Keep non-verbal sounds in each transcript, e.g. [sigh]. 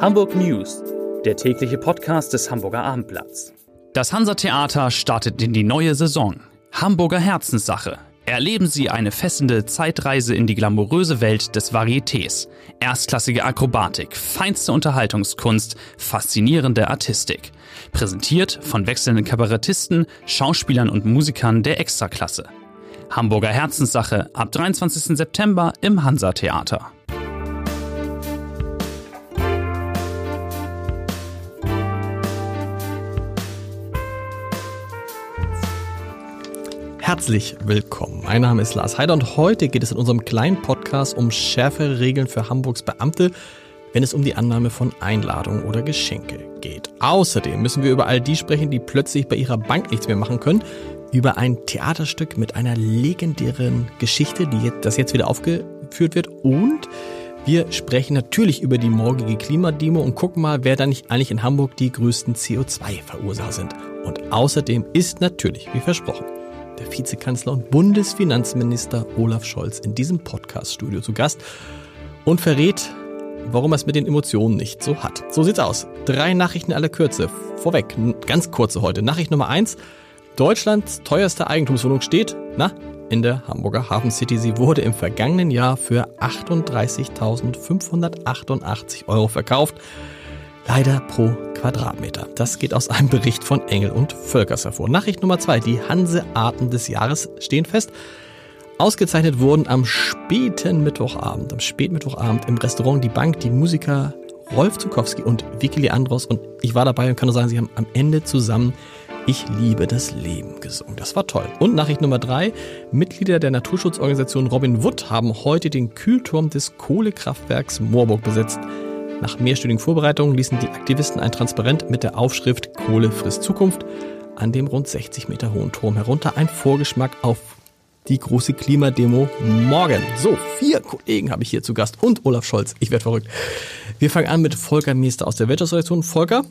Hamburg News, der tägliche Podcast des Hamburger Abendblatts. Das Hansa-Theater startet in die neue Saison. Hamburger Herzenssache. Erleben Sie eine fesselnde Zeitreise in die glamouröse Welt des Varietés. Erstklassige Akrobatik, feinste Unterhaltungskunst, faszinierende Artistik. Präsentiert von wechselnden Kabarettisten, Schauspielern und Musikern der Extraklasse. Hamburger Herzenssache ab 23. September im Hansa-Theater. Herzlich willkommen. Mein Name ist Lars Heider und heute geht es in unserem kleinen Podcast um schärfere Regeln für Hamburgs Beamte, wenn es um die Annahme von Einladungen oder Geschenke geht. Außerdem müssen wir über all die sprechen, die plötzlich bei ihrer Bank nichts mehr machen können, über ein Theaterstück mit einer legendären Geschichte, die jetzt, das jetzt wieder aufgeführt wird und wir sprechen natürlich über die morgige Klimademo und gucken mal, wer da nicht eigentlich in Hamburg die größten CO2-Verursacher sind. Und außerdem ist natürlich, wie versprochen, der Vizekanzler und Bundesfinanzminister Olaf Scholz in diesem Podcast-Studio zu Gast und verrät, warum er es mit den Emotionen nicht so hat. So sieht's aus. Drei Nachrichten aller Kürze. Vorweg, ganz kurze heute. Nachricht Nummer eins. Deutschlands teuerste Eigentumswohnung steht, na, in der Hamburger Hafen City. Sie wurde im vergangenen Jahr für 38.588 Euro verkauft. Leider pro Quadratmeter. Das geht aus einem Bericht von Engel und Völkers hervor. Nachricht Nummer zwei. Die Hansearten des Jahres stehen fest. Ausgezeichnet wurden am späten Mittwochabend, am Spätmittwochabend im Restaurant Die Bank die Musiker Rolf Zukowski und Vicky Leandros und ich war dabei und kann nur sagen, sie haben am Ende zusammen ich liebe das Leben gesungen. Das war toll. Und Nachricht Nummer drei. Mitglieder der Naturschutzorganisation Robin Wood haben heute den Kühlturm des Kohlekraftwerks Moorburg besetzt. Nach mehrstündigen Vorbereitungen ließen die Aktivisten ein Transparent mit der Aufschrift Kohle frisst Zukunft an dem rund 60 Meter hohen Turm herunter. Ein Vorgeschmack auf die große Klimademo morgen. So, vier Kollegen habe ich hier zu Gast und Olaf Scholz. Ich werde verrückt. Wir fangen an mit Volker Meester aus der Wirtschaftsredaktion. Volker,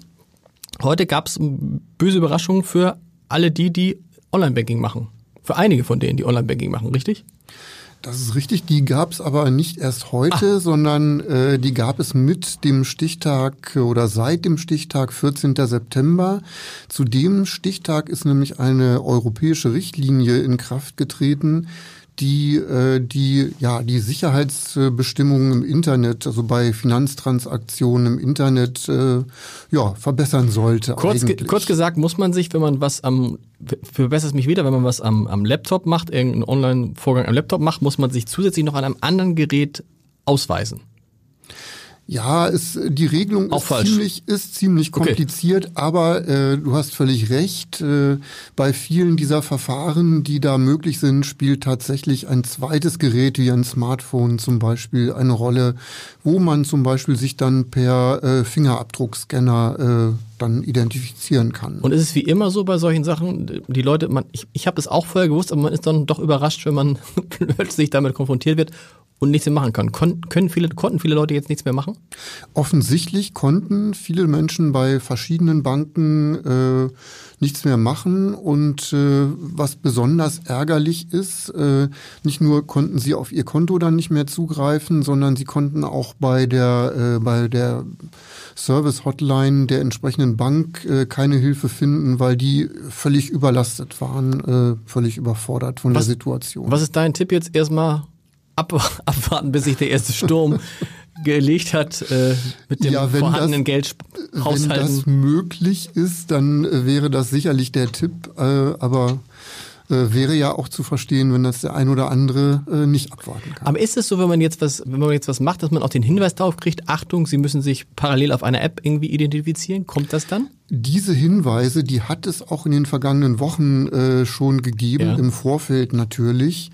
heute gab es böse Überraschungen für alle die, die Online-Banking machen. Für einige von denen, die Online-Banking machen, richtig? Das ist richtig, die gab es aber nicht erst heute, Ach. sondern äh, die gab es mit dem Stichtag oder seit dem Stichtag 14. September. Zu dem Stichtag ist nämlich eine europäische Richtlinie in Kraft getreten, die äh, die ja die Sicherheitsbestimmungen im Internet, also bei Finanztransaktionen im Internet, äh, ja verbessern sollte. Kurz, ge kurz gesagt, muss man sich, wenn man was am verbessert es mich wieder, wenn man was am, am Laptop macht, irgendeinen Online-Vorgang am Laptop macht, muss man sich zusätzlich noch an einem anderen Gerät ausweisen. Ja, ist, die Regelung ist ziemlich, ist ziemlich kompliziert, okay. aber äh, du hast völlig recht. Äh, bei vielen dieser Verfahren, die da möglich sind, spielt tatsächlich ein zweites Gerät wie ein Smartphone zum Beispiel eine Rolle, wo man zum Beispiel sich dann per äh, Fingerabdruckscanner äh, dann identifizieren kann. Und ist es wie immer so bei solchen Sachen, die Leute, man, ich, ich habe das auch vorher gewusst, aber man ist dann doch überrascht, wenn man [laughs] plötzlich damit konfrontiert wird und nichts mehr machen kann. Kon können viele, konnten viele Leute jetzt nichts mehr machen? Offensichtlich konnten viele Menschen bei verschiedenen Banken äh, nichts mehr machen. Und äh, was besonders ärgerlich ist, äh, nicht nur konnten sie auf ihr Konto dann nicht mehr zugreifen, sondern sie konnten auch bei der, äh, bei der Service-Hotline der entsprechenden Bank äh, keine Hilfe finden, weil die völlig überlastet waren, äh, völlig überfordert von was, der Situation. Was ist dein Tipp jetzt erstmal ab, [laughs] abwarten, bis sich der erste Sturm [laughs] gelegt hat äh, mit dem ja, vorhandenen das, Geld haushalten. Wenn das möglich ist, dann äh, wäre das sicherlich der Tipp, äh, aber wäre ja auch zu verstehen, wenn das der ein oder andere äh, nicht abwarten kann. Aber ist es so, wenn man jetzt was, wenn man jetzt was macht, dass man auch den Hinweis darauf kriegt, Achtung, Sie müssen sich parallel auf einer App irgendwie identifizieren? Kommt das dann? Diese Hinweise, die hat es auch in den vergangenen Wochen äh, schon gegeben, ja. im Vorfeld natürlich.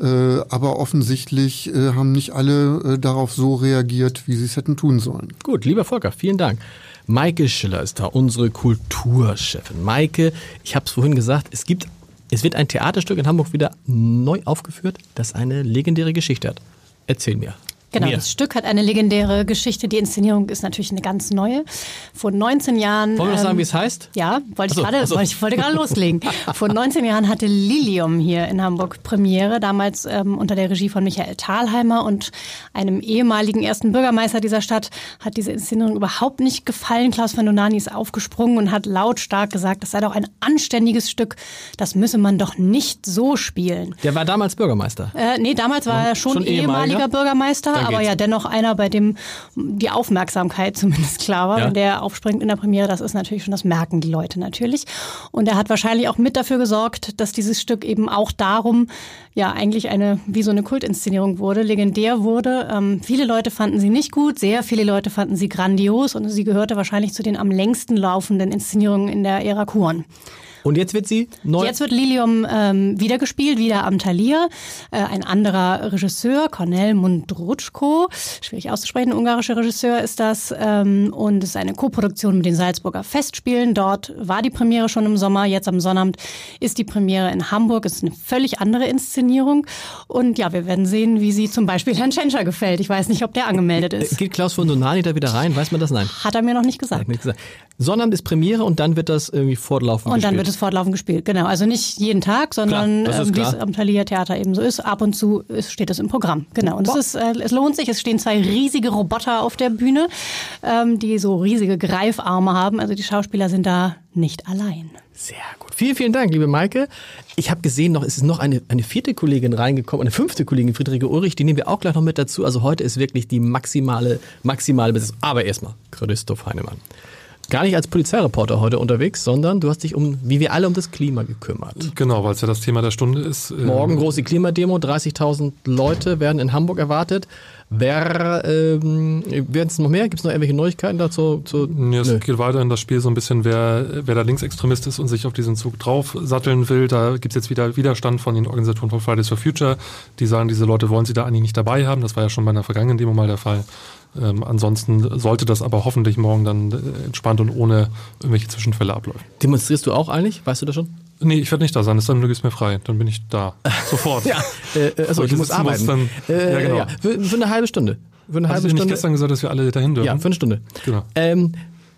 Äh, aber offensichtlich äh, haben nicht alle äh, darauf so reagiert, wie sie es hätten tun sollen. Gut, lieber Volker, vielen Dank. Maike Schiller ist da, unsere Kulturchefin. Maike, ich habe es vorhin gesagt, es gibt, es wird ein Theaterstück in Hamburg wieder neu aufgeführt, das eine legendäre Geschichte hat. Erzähl mir. Genau, Mir. das Stück hat eine legendäre Geschichte. Die Inszenierung ist natürlich eine ganz neue. Vor 19 Jahren. Wollen wir noch sagen, ähm, wie es heißt? Ja, wollte so, ich gerade, so. wollte ich wollte gerade loslegen. [laughs] Vor 19 Jahren hatte Lilium hier in Hamburg Premiere, damals ähm, unter der Regie von Michael Thalheimer und einem ehemaligen ersten Bürgermeister dieser Stadt hat diese Inszenierung überhaupt nicht gefallen. Klaus von Donani ist aufgesprungen und hat lautstark gesagt, das sei doch ein anständiges Stück, das müsse man doch nicht so spielen. Der war damals Bürgermeister. Äh, nee, damals war er schon, Schon ehemaliger? ehemaliger Bürgermeister, Dann aber ja dennoch einer, bei dem die Aufmerksamkeit zumindest klar war. Ja. Wenn der aufspringt in der Premiere, das ist natürlich schon, das merken die Leute natürlich. Und er hat wahrscheinlich auch mit dafür gesorgt, dass dieses Stück eben auch darum ja eigentlich eine, wie so eine Kultinszenierung wurde, legendär wurde. Ähm, viele Leute fanden sie nicht gut, sehr viele Leute fanden sie grandios und sie gehörte wahrscheinlich zu den am längsten laufenden Inszenierungen in der Ära Kuhn. Und jetzt wird sie neu. Jetzt wird Lilium ähm, wieder gespielt, wieder am Thalia. Äh, ein anderer Regisseur, Cornel Mundrutschko, schwierig auszusprechen, ein ungarischer Regisseur ist das. Ähm, und es ist eine Koproduktion mit den Salzburger Festspielen. Dort war die Premiere schon im Sommer, jetzt am Sonnabend ist die Premiere in Hamburg. Es ist eine völlig andere Inszenierung. Und ja, wir werden sehen, wie sie zum Beispiel Herrn Tschentscher gefällt. Ich weiß nicht, ob der angemeldet ist. Geht Klaus von Donani da wieder rein? Weiß man das? Nein. Hat er mir noch nicht gesagt. Hat nichts gesagt. Sonnabend ist Premiere und dann wird das irgendwie fortlaufend Und gespielt. Wird es fortlaufend gespielt, genau. Also nicht jeden Tag, sondern Klar, ähm, wie es am Thalia Theater eben so ist. Ab und zu ist, steht es im Programm, genau. Und es, ist, äh, es lohnt sich. Es stehen zwei riesige Roboter auf der Bühne, ähm, die so riesige Greifarme haben. Also die Schauspieler sind da nicht allein. Sehr gut. Vielen, vielen Dank, liebe Maike. Ich habe gesehen, noch es ist noch eine, eine vierte Kollegin reingekommen, eine fünfte Kollegin, Friederike Ulrich, die nehmen wir auch gleich noch mit dazu. Also heute ist wirklich die maximale, maximale Besetzung. Aber erstmal, Christoph Heinemann. Gar nicht als Polizeireporter heute unterwegs, sondern du hast dich um, wie wir alle, um das Klima gekümmert. Genau, weil es ja das Thema der Stunde ist. Ähm, Morgen große Klimademo, 30.000 Leute werden in Hamburg erwartet. Wer, ähm, werden es noch mehr? Gibt es noch irgendwelche Neuigkeiten dazu? Zu, Nee, es Nö. geht weiter in das Spiel so ein bisschen, wer, wer da Linksextremist ist und sich auf diesen Zug drauf satteln will. Da gibt es jetzt wieder Widerstand von den Organisatoren von Fridays for Future. Die sagen, diese Leute wollen sie da eigentlich nicht dabei haben. Das war ja schon bei einer vergangenen Demo mal der Fall. Ähm, ansonsten sollte das aber hoffentlich morgen dann äh, entspannt und ohne irgendwelche Zwischenfälle abläufen. Demonstrierst du auch eigentlich? Weißt du das schon? Nee, ich werde nicht da sein, sei denn, du gibst mir frei. Dann bin ich da. [laughs] Sofort. Ja, äh, äh, also Wo ich ich muss arbeiten. dann- äh, ja, genau. für, für eine halbe Stunde. Für eine Hast halbe du nicht gestern gesagt, dass wir alle dahin dürfen? ja, für eine Stunde. Genau. Ähm,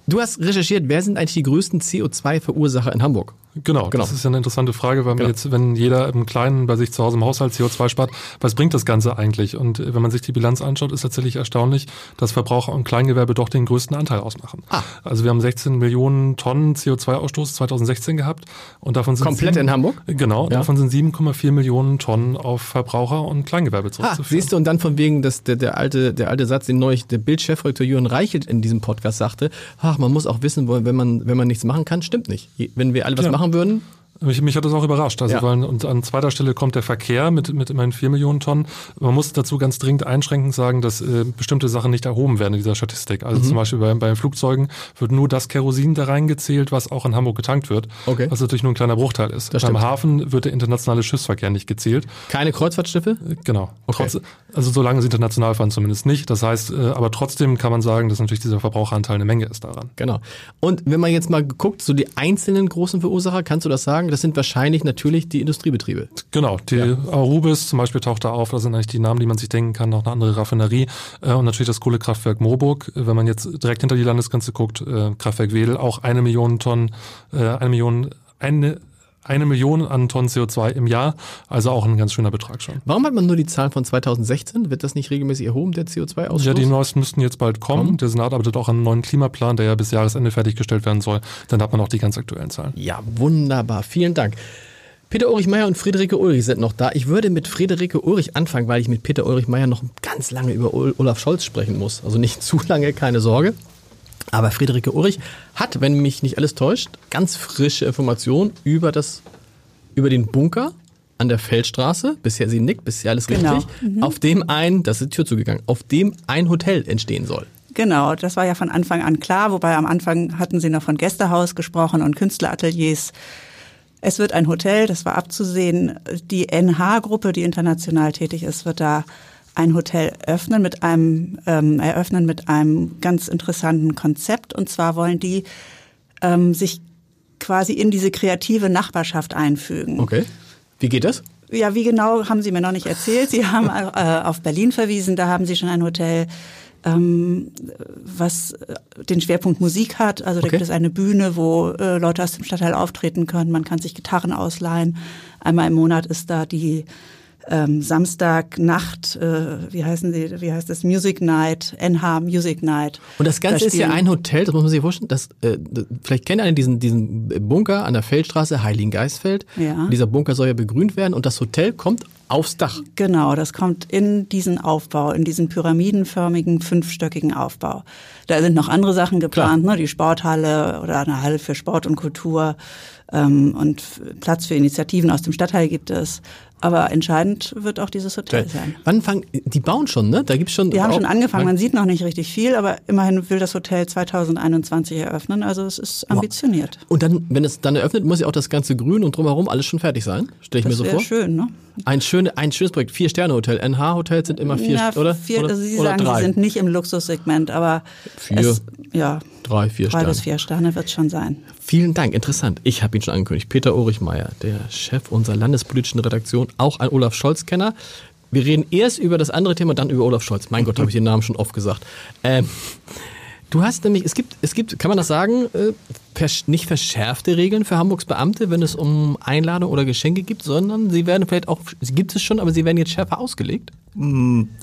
du hast recherchiert, wer sind eigentlich die größten CO2-Verursacher in Hamburg? Genau, Genau. das ist ja eine interessante Frage, weil man Genau. jetzt, wenn jeder im Kleinen bei sich zu Hause im Haushalt CO2 spart, was bringt das Ganze eigentlich? Und äh, wenn man sich die Bilanz anschaut, ist tatsächlich erstaunlich, dass Verbraucher und Kleingewerbe doch den größten Anteil ausmachen. Ah. Also wir haben 16 Millionen Tonnen CO2-Ausstoß 2016 gehabt und davon sind Komplett sieben- in Hamburg? Genau, Ja. davon sind 7,4 Millionen Tonnen auf Verbraucher und Kleingewerbe Ah, zurückzuführen. siehst du, und dann von wegen, dass der, der, alte, der alte Satz, den neulich der Bildchefredakteur Jürgen Reichelt in diesem Podcast sagte, ach, man muss auch wissen, wenn man, wenn man nichts machen kann, stimmt nicht. Wenn wir alle was Ja. machen würden, Mich, mich hat das auch überrascht. Also Ja. weil, und an zweiter Stelle kommt der Verkehr mit, mit immerhin 4 Millionen Tonnen. Man muss dazu ganz dringend einschränkend sagen, dass äh, bestimmte Sachen nicht erhoben werden in dieser Statistik. Mhm. Also zum Beispiel bei, bei Flugzeugen wird nur das Kerosin da reingezählt, was auch in Hamburg getankt wird. Okay. Was natürlich nur ein kleiner Bruchteil ist. Das Beim. Hafen wird der internationale Schiffsverkehr nicht gezählt. keine Kreuzfahrtschiffe? Äh, Genau. Okay. Trotz, also solange sie international fahren zumindest nicht. Das heißt, äh, aber trotzdem kann man sagen, dass natürlich dieser Verbraucheranteil eine Menge ist daran. Genau. Und wenn man jetzt mal guckt, so die einzelnen großen Verursacher, kannst du das sagen? Das sind wahrscheinlich natürlich die Industriebetriebe. Genau, die Arubis zum Beispiel taucht da auf, das sind eigentlich die Namen, die man sich denken kann, noch eine andere Raffinerie äh, und natürlich das Kohlekraftwerk Moorburg. Äh, Wenn man jetzt direkt hinter die Landesgrenze guckt, äh, Kraftwerk Wedel, auch eine Million Tonnen, eine Million, eine, eine Million an Tonnen CO2 im Jahr, also auch ein ganz schöner Betrag schon. Warum hat man nur die Zahlen von 2016? Wird das nicht regelmäßig erhoben, der CO2-Ausstoß? Ja, die neuesten müssten jetzt bald kommen. Der Senat arbeitet auch an einem neuen Klimaplan, der ja bis Jahresende fertiggestellt werden soll. Dann hat man auch die ganz aktuellen Zahlen. Ja, wunderbar. Vielen Dank. Peter Ulrich Meyer und Friederike Ulrich sind noch da. Ich würde mit Friederike Ulrich anfangen, weil ich mit Peter Ulrich Meyer noch ganz lange über Ol- Olaf Scholz sprechen muss. Also nicht [laughs] zu lange, keine Sorge. Aber Friederike Ulrich hat, wenn mich nicht alles täuscht, ganz frische Informationen über das, über den Bunker an der Feldstraße. Bisher sie nickt, bisher alles Genau. richtig. Auf dem ein, das ist die Tür zugegangen, auf dem ein Hotel entstehen soll. Genau, das war ja von Anfang an klar, wobei am Anfang hatten sie noch von Gästehaus gesprochen und Künstlerateliers. Es wird ein Hotel, das war abzusehen. Die NH-Gruppe, die international tätig ist, wird da ein Hotel öffnen mit einem, ähm, eröffnen mit einem ganz interessanten Konzept. Und zwar wollen die ähm, sich quasi in diese kreative Nachbarschaft einfügen. Okay. Wie geht das? Ja, wie genau haben Sie mir noch nicht erzählt. Sie haben äh, auf Berlin verwiesen, da haben Sie schon ein Hotel, ähm, was äh, den Schwerpunkt Musik hat. Also da Okay. gibt es eine Bühne, wo äh, Leute aus dem Stadtteil auftreten können. Man kann sich Gitarren ausleihen. Einmal im Monat ist da die ähm, Samstagnacht, äh, wie heißen sie, wie heißt das, Music Night, NH Music Night. Und das Ganze Da ist ja ein Hotel, das muss man sich vorstellen. Das, äh, vielleicht kennen alle diesen, diesen Bunker an der Feldstraße, Heiligengeistfeld. Ja. Dieser Bunker soll ja begrünt werden und das Hotel kommt aufs Dach. Genau, das kommt in diesen Aufbau, in diesen pyramidenförmigen, fünfstöckigen Aufbau. Da sind noch andere Sachen geplant, ne, die Sporthalle oder eine Halle für Sport und Kultur ähm, und Platz für Initiativen aus dem Stadtteil gibt es. Aber entscheidend wird auch dieses Hotel sein. Wann fangen, die bauen schon, ne? Da gibt's schon. Die haben schon angefangen, man sieht noch nicht richtig viel, aber immerhin will das Hotel 2021 eröffnen, also es ist ambitioniert. Und dann, wenn es dann eröffnet, muss ja auch das ganze Grün und drumherum alles schon fertig sein. Stelle ich mir Das so wäre vor. schön, ne? Ein, schöne, ein schönes Projekt. Vier-Sterne-Hotel. NH-Hotels sind immer vier, Ja, oder? vier, oder, also Sie oder sagen, drei. Sie sind nicht im Luxussegment, aber Vier. es, ja, drei, vier drei Sterne. bis vier Sterne wird schon sein. Vielen Dank, interessant. Ich habe ihn schon angekündigt. Peter Ulrichmeier, der Chef unserer landespolitischen Redaktion, auch ein Olaf Scholz-Kenner. Wir reden erst über das andere Thema, dann über Olaf Scholz. Mein Gott, habe ich den Namen schon oft gesagt. Ähm, du hast nämlich, es gibt, es gibt, kann man das sagen, äh, nicht verschärfte Regeln für Hamburgs Beamte, wenn es um Einladung oder Geschenke gibt, sondern sie werden vielleicht auch, sie gibt es schon, aber sie werden jetzt schärfer ausgelegt.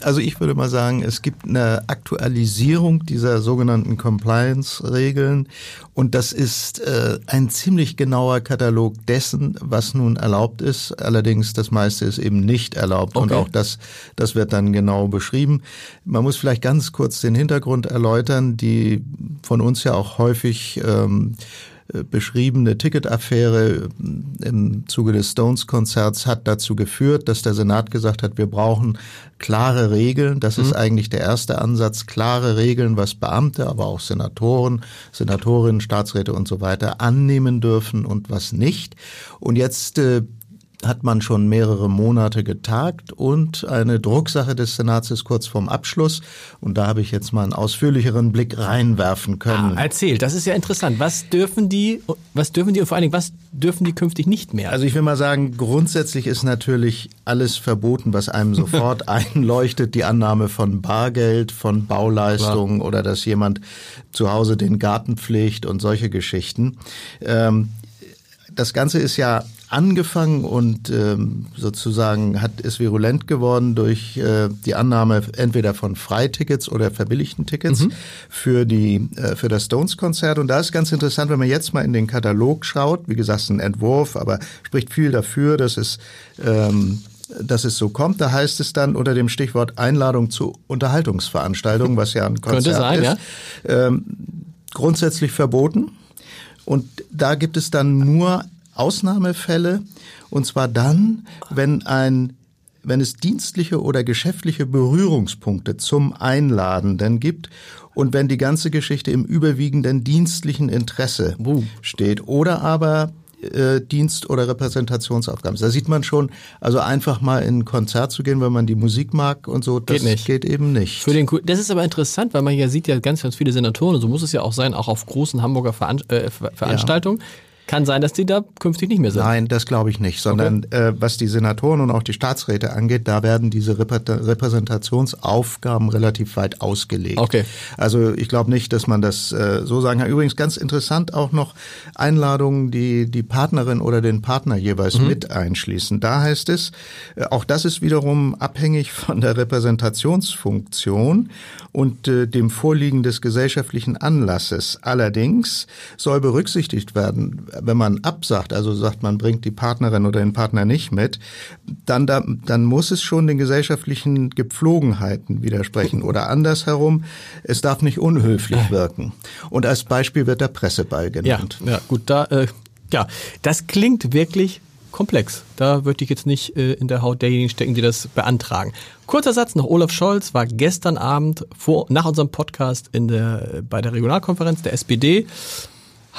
Also ich würde mal sagen, es gibt eine Aktualisierung dieser sogenannten Compliance-Regeln und das ist äh, ein ziemlich genauer Katalog dessen, was nun erlaubt ist. Allerdings das meiste ist eben nicht erlaubt und Okay. auch das, das wird dann genau beschrieben. Man muss vielleicht ganz kurz den Hintergrund erläutern, die von uns ja auch häufig ähm, äh, beschriebene Ticketaffäre im Zuge des Stones-Konzerts hat dazu geführt, dass der Senat gesagt hat, wir brauchen klare Regeln. Das ist eigentlich der erste Ansatz, klare Regeln, was Beamte, aber auch Senatoren, Senatorinnen, Staatsräte und so weiter annehmen dürfen und was nicht. Und jetzt äh, hat man schon mehrere Monate getagt und eine Drucksache des Senats ist kurz vorm Abschluss. Und da habe ich jetzt mal einen ausführlicheren Blick reinwerfen können. Ah, erzähl, das ist ja interessant. Was dürfen die, was dürfen die und vor allen Dingen, was dürfen die künftig nicht mehr? Also ich will mal sagen, grundsätzlich ist natürlich alles verboten, was einem [laughs] sofort einleuchtet. Die Annahme von Bargeld, von Bauleistungen oder dass jemand zu Hause den Garten pflegt und solche Geschichten. Ähm, das Ganze ist ja angefangen und ähm, sozusagen hat ist virulent geworden durch äh, die Annahme entweder von Freitickets oder verbilligten Tickets für die äh, für das Stones Konzert und da ist ganz interessant, wenn man jetzt mal in den Katalog schaut, wie gesagt, ein Entwurf, aber spricht viel dafür, dass es ähm, dass es so kommt, da heißt es dann unter dem Stichwort Einladung zu Unterhaltungsveranstaltungen, was ja ein Konzert Könnte sein, ist, ähm, grundsätzlich verboten. Und da gibt es dann nur Ausnahmefälle, und zwar dann, wenn ein wenn es dienstliche oder geschäftliche Berührungspunkte zum Einladenden gibt und wenn die ganze Geschichte im überwiegenden dienstlichen Interesse steht oder aber äh, Dienst- oder Repräsentationsaufgaben. Da sieht man schon, also einfach mal in ein Konzert zu gehen, wenn man die Musik mag und so, das Geht nicht. geht eben nicht. Für den, das ist aber interessant, weil man ja sieht ja ganz, ganz viele Senatoren, so muss es ja auch sein, auch auf großen Hamburger Veran äh, Ver- Veranstaltungen. Kann sein, dass die da künftig nicht mehr sind. Nein, das glaube ich nicht, sondern äh, was die Senatoren und auch die Staatsräte angeht, da werden diese Reprä- Repräsentationsaufgaben relativ weit ausgelegt. Okay. Also ich glaube nicht, dass man das äh, so sagen kann. Übrigens ganz interessant auch noch Einladungen, die die Partnerin oder den Partner jeweils mit einschließen. Da heißt es, äh, auch das ist wiederum abhängig von der Repräsentationsfunktion und äh, dem Vorliegen des gesellschaftlichen Anlasses. Allerdings soll berücksichtigt werden, wenn man absagt, also sagt, man bringt die Partnerin oder den Partner nicht mit, dann, da, dann muss es schon den gesellschaftlichen Gepflogenheiten widersprechen. Oder andersherum, es darf nicht unhöflich wirken. Und als Beispiel wird der Presseball Ja, genannt. ja, gut, da, äh, ja, das klingt wirklich komplex. Da würde ich jetzt nicht äh, in der Haut derjenigen stecken, die das beantragen. Kurzer Satz noch, Olaf Scholz war gestern Abend vor, nach unserem Podcast in der, bei der Regionalkonferenz der SPD.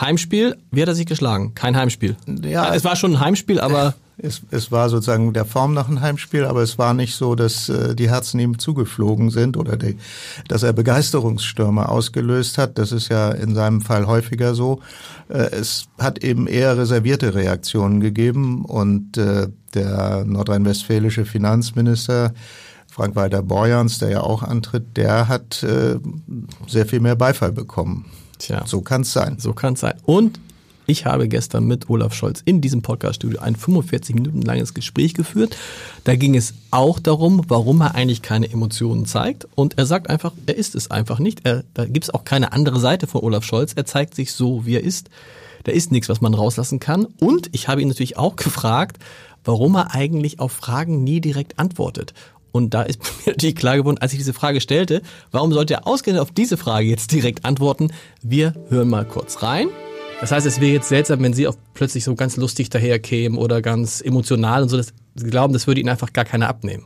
Heimspiel, wie hat er sich geschlagen? Kein Heimspiel. Ja. es war schon ein Heimspiel, aber [laughs] Es, es war sozusagen der Form nach ein Heimspiel, aber es war nicht so, dass äh, die Herzen ihm zugeflogen sind oder die, dass er Begeisterungsstürme ausgelöst hat. Das ist ja in seinem Fall häufiger so. Äh, es hat eben eher reservierte Reaktionen gegeben und äh, der nordrhein-westfälische Finanzminister Frank-Walter Borjans, der ja auch antritt, der hat äh, sehr viel mehr Beifall bekommen. Tja. So kann es sein. So kann es sein. Und ich habe gestern mit Olaf Scholz in diesem Podcast-Studio ein 45 Minuten langes Gespräch geführt. Da ging es auch darum, warum er eigentlich keine Emotionen zeigt. Und er sagt einfach, er ist es einfach nicht. Er, da gibt es auch keine andere Seite von Olaf Scholz. Er zeigt sich so, wie er ist. Da ist nichts, was man rauslassen kann. Und ich habe ihn natürlich auch [laughs] gefragt, warum er eigentlich auf Fragen nie direkt antwortet. Und da ist [laughs] mir natürlich klar geworden, als ich diese Frage stellte, warum sollte er ausgerechnet auf diese Frage jetzt direkt antworten? Wir hören mal kurz rein. Das heißt, es wäre jetzt seltsam, wenn Sie auch plötzlich so ganz lustig daherkämen oder ganz emotional und so. Das, Sie glauben, das würde Ihnen einfach gar keiner abnehmen.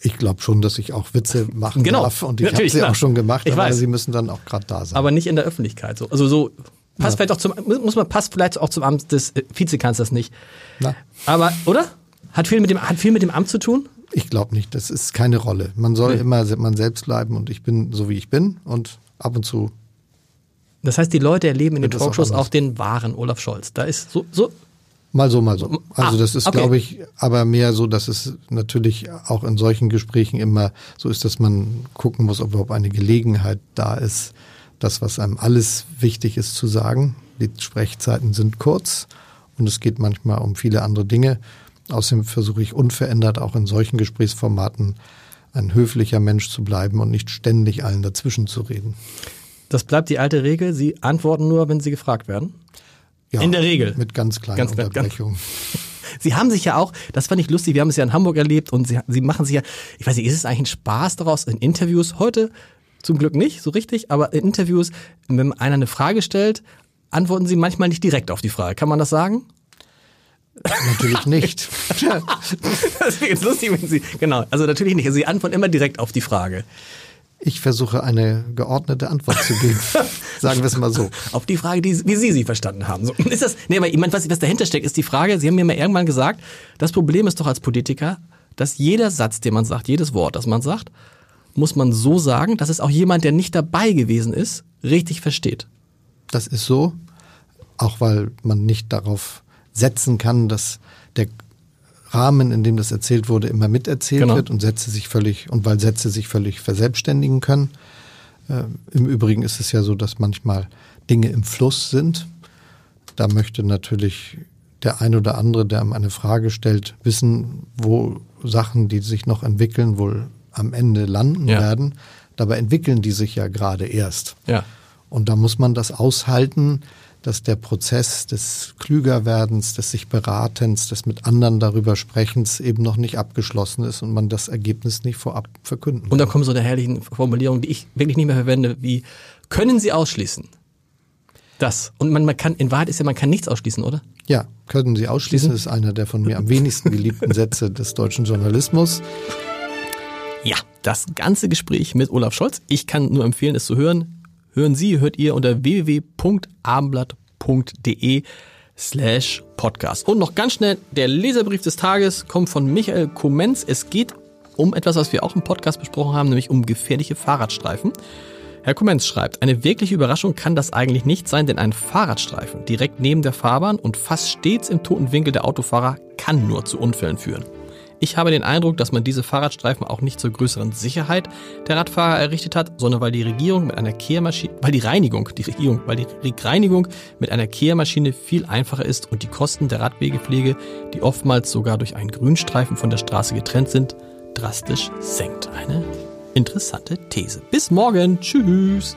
Ich glaube schon, dass ich auch Witze machen Genau. darf und ich habe sie klar. auch schon gemacht, Ich aber weiß. sie müssen dann auch gerade da sein. Aber nicht in der Öffentlichkeit. So. Also so passt vielleicht auch zum muss man passt vielleicht auch zum Amt des äh, Vizekanzlers nicht. Na, Aber oder? Hat viel mit dem hat viel mit dem Amt zu tun? ich glaube nicht, das ist keine Rolle. Man soll Nee. immer man selbst bleiben und ich bin so wie ich bin und ab und zu Das heißt, die Leute erleben in den auch Talkshows auch, anders. den wahren Olaf Scholz. Da ist so so Mal so, mal so. Also Ah, das ist, okay. glaube ich, aber mehr so, dass es natürlich auch in solchen Gesprächen immer so ist, dass man gucken muss, ob überhaupt eine Gelegenheit da ist, das, was einem alles wichtig ist zu sagen. Die Sprechzeiten sind kurz und es geht manchmal um viele andere Dinge. Außerdem versuche ich unverändert auch in solchen Gesprächsformaten ein höflicher Mensch zu bleiben und nicht ständig allen dazwischen zu reden. das bleibt die alte Regel. Sie antworten nur, wenn sie gefragt werden. Ja, In der Regel. Mit ganz kleinen Ganz klein- ganz- Unterbrechungen. [laughs] Sie haben sich ja auch, das fand ich lustig, wir haben es ja in Hamburg erlebt und Sie, Sie machen sich ja, ich weiß nicht, ist es eigentlich ein Spaß daraus in Interviews? Heute zum Glück nicht, so richtig, aber in Interviews, wenn einer eine Frage stellt, antworten Sie manchmal nicht direkt auf die Frage. Kann man das sagen? Natürlich nicht. [laughs] Das jetzt lustig, wenn Sie, genau, also natürlich nicht. Also Sie antworten immer direkt auf die Frage. Ich versuche eine geordnete Antwort zu geben. [laughs] Sagen wir es mal so. Auf die Frage, die, wie Sie sie verstanden haben. So, ist das, nee, aber ich meine, was, was dahinter steckt, ist die Frage, Sie haben mir mal irgendwann gesagt, das Problem ist doch als Politiker, dass jeder Satz, den man sagt, jedes Wort, das man sagt, muss man so sagen, dass es auch jemand, der nicht dabei gewesen ist, richtig versteht. Das ist so, auch weil man nicht darauf setzen kann, dass der Rahmen, in dem das erzählt wurde, immer miterzählt Genau. wird und Sätze sich völlig und weil Sätze sich völlig verselbstständigen können. Äh, Im Übrigen ist es ja so, dass manchmal Dinge im Fluss sind. Da möchte natürlich der ein oder andere, der einem eine Frage stellt, wissen, wo Sachen, die sich noch entwickeln, wohl am Ende landen Ja. werden. Dabei entwickeln die sich ja gerade erst. Ja. Und da muss man das aushalten, dass der Prozess des Klügerwerdens, des sich Beratens, des mit anderen darüber Sprechens eben noch nicht abgeschlossen ist und man das Ergebnis nicht vorab verkünden Und dann kann. kommen so eine herrlichen Formulierungen, die ich wirklich nicht mehr verwende, wie, können Sie ausschließen? Das. Und man, man kann, in Wahrheit ist ja, man kann nichts ausschließen, oder? Ja, können Sie ausschließen, ist einer der von mir am wenigsten geliebten Sätze des deutschen Journalismus. Ja, das ganze Gespräch mit Olaf Scholz. Ich kann nur empfehlen, es zu hören. Hören Sie, hört ihr unter www.abendblatt.de slash podcast. Und noch ganz schnell, der Leserbrief des Tages kommt von Michael Komenz. Es geht um etwas, was wir auch im Podcast besprochen haben, nämlich um gefährliche Fahrradstreifen. Herr Komenz schreibt, eine wirkliche Überraschung kann das eigentlich nicht sein, denn ein Fahrradstreifen direkt neben der Fahrbahn und fast stets im toten Winkel der Autofahrer kann nur zu Unfällen führen. Ich habe den Eindruck, dass man diese Fahrradstreifen auch nicht zur größeren Sicherheit der Radfahrer errichtet hat, sondern weil die Regierung mit einer Kehrmaschine, weil die Reinigung, die Regierung, weil die Reinigung mit einer Kehrmaschine viel einfacher ist und die Kosten der Radwegepflege, die oftmals sogar durch einen Grünstreifen von der Straße getrennt sind, drastisch senkt. Eine interessante These. Bis morgen. Tschüss.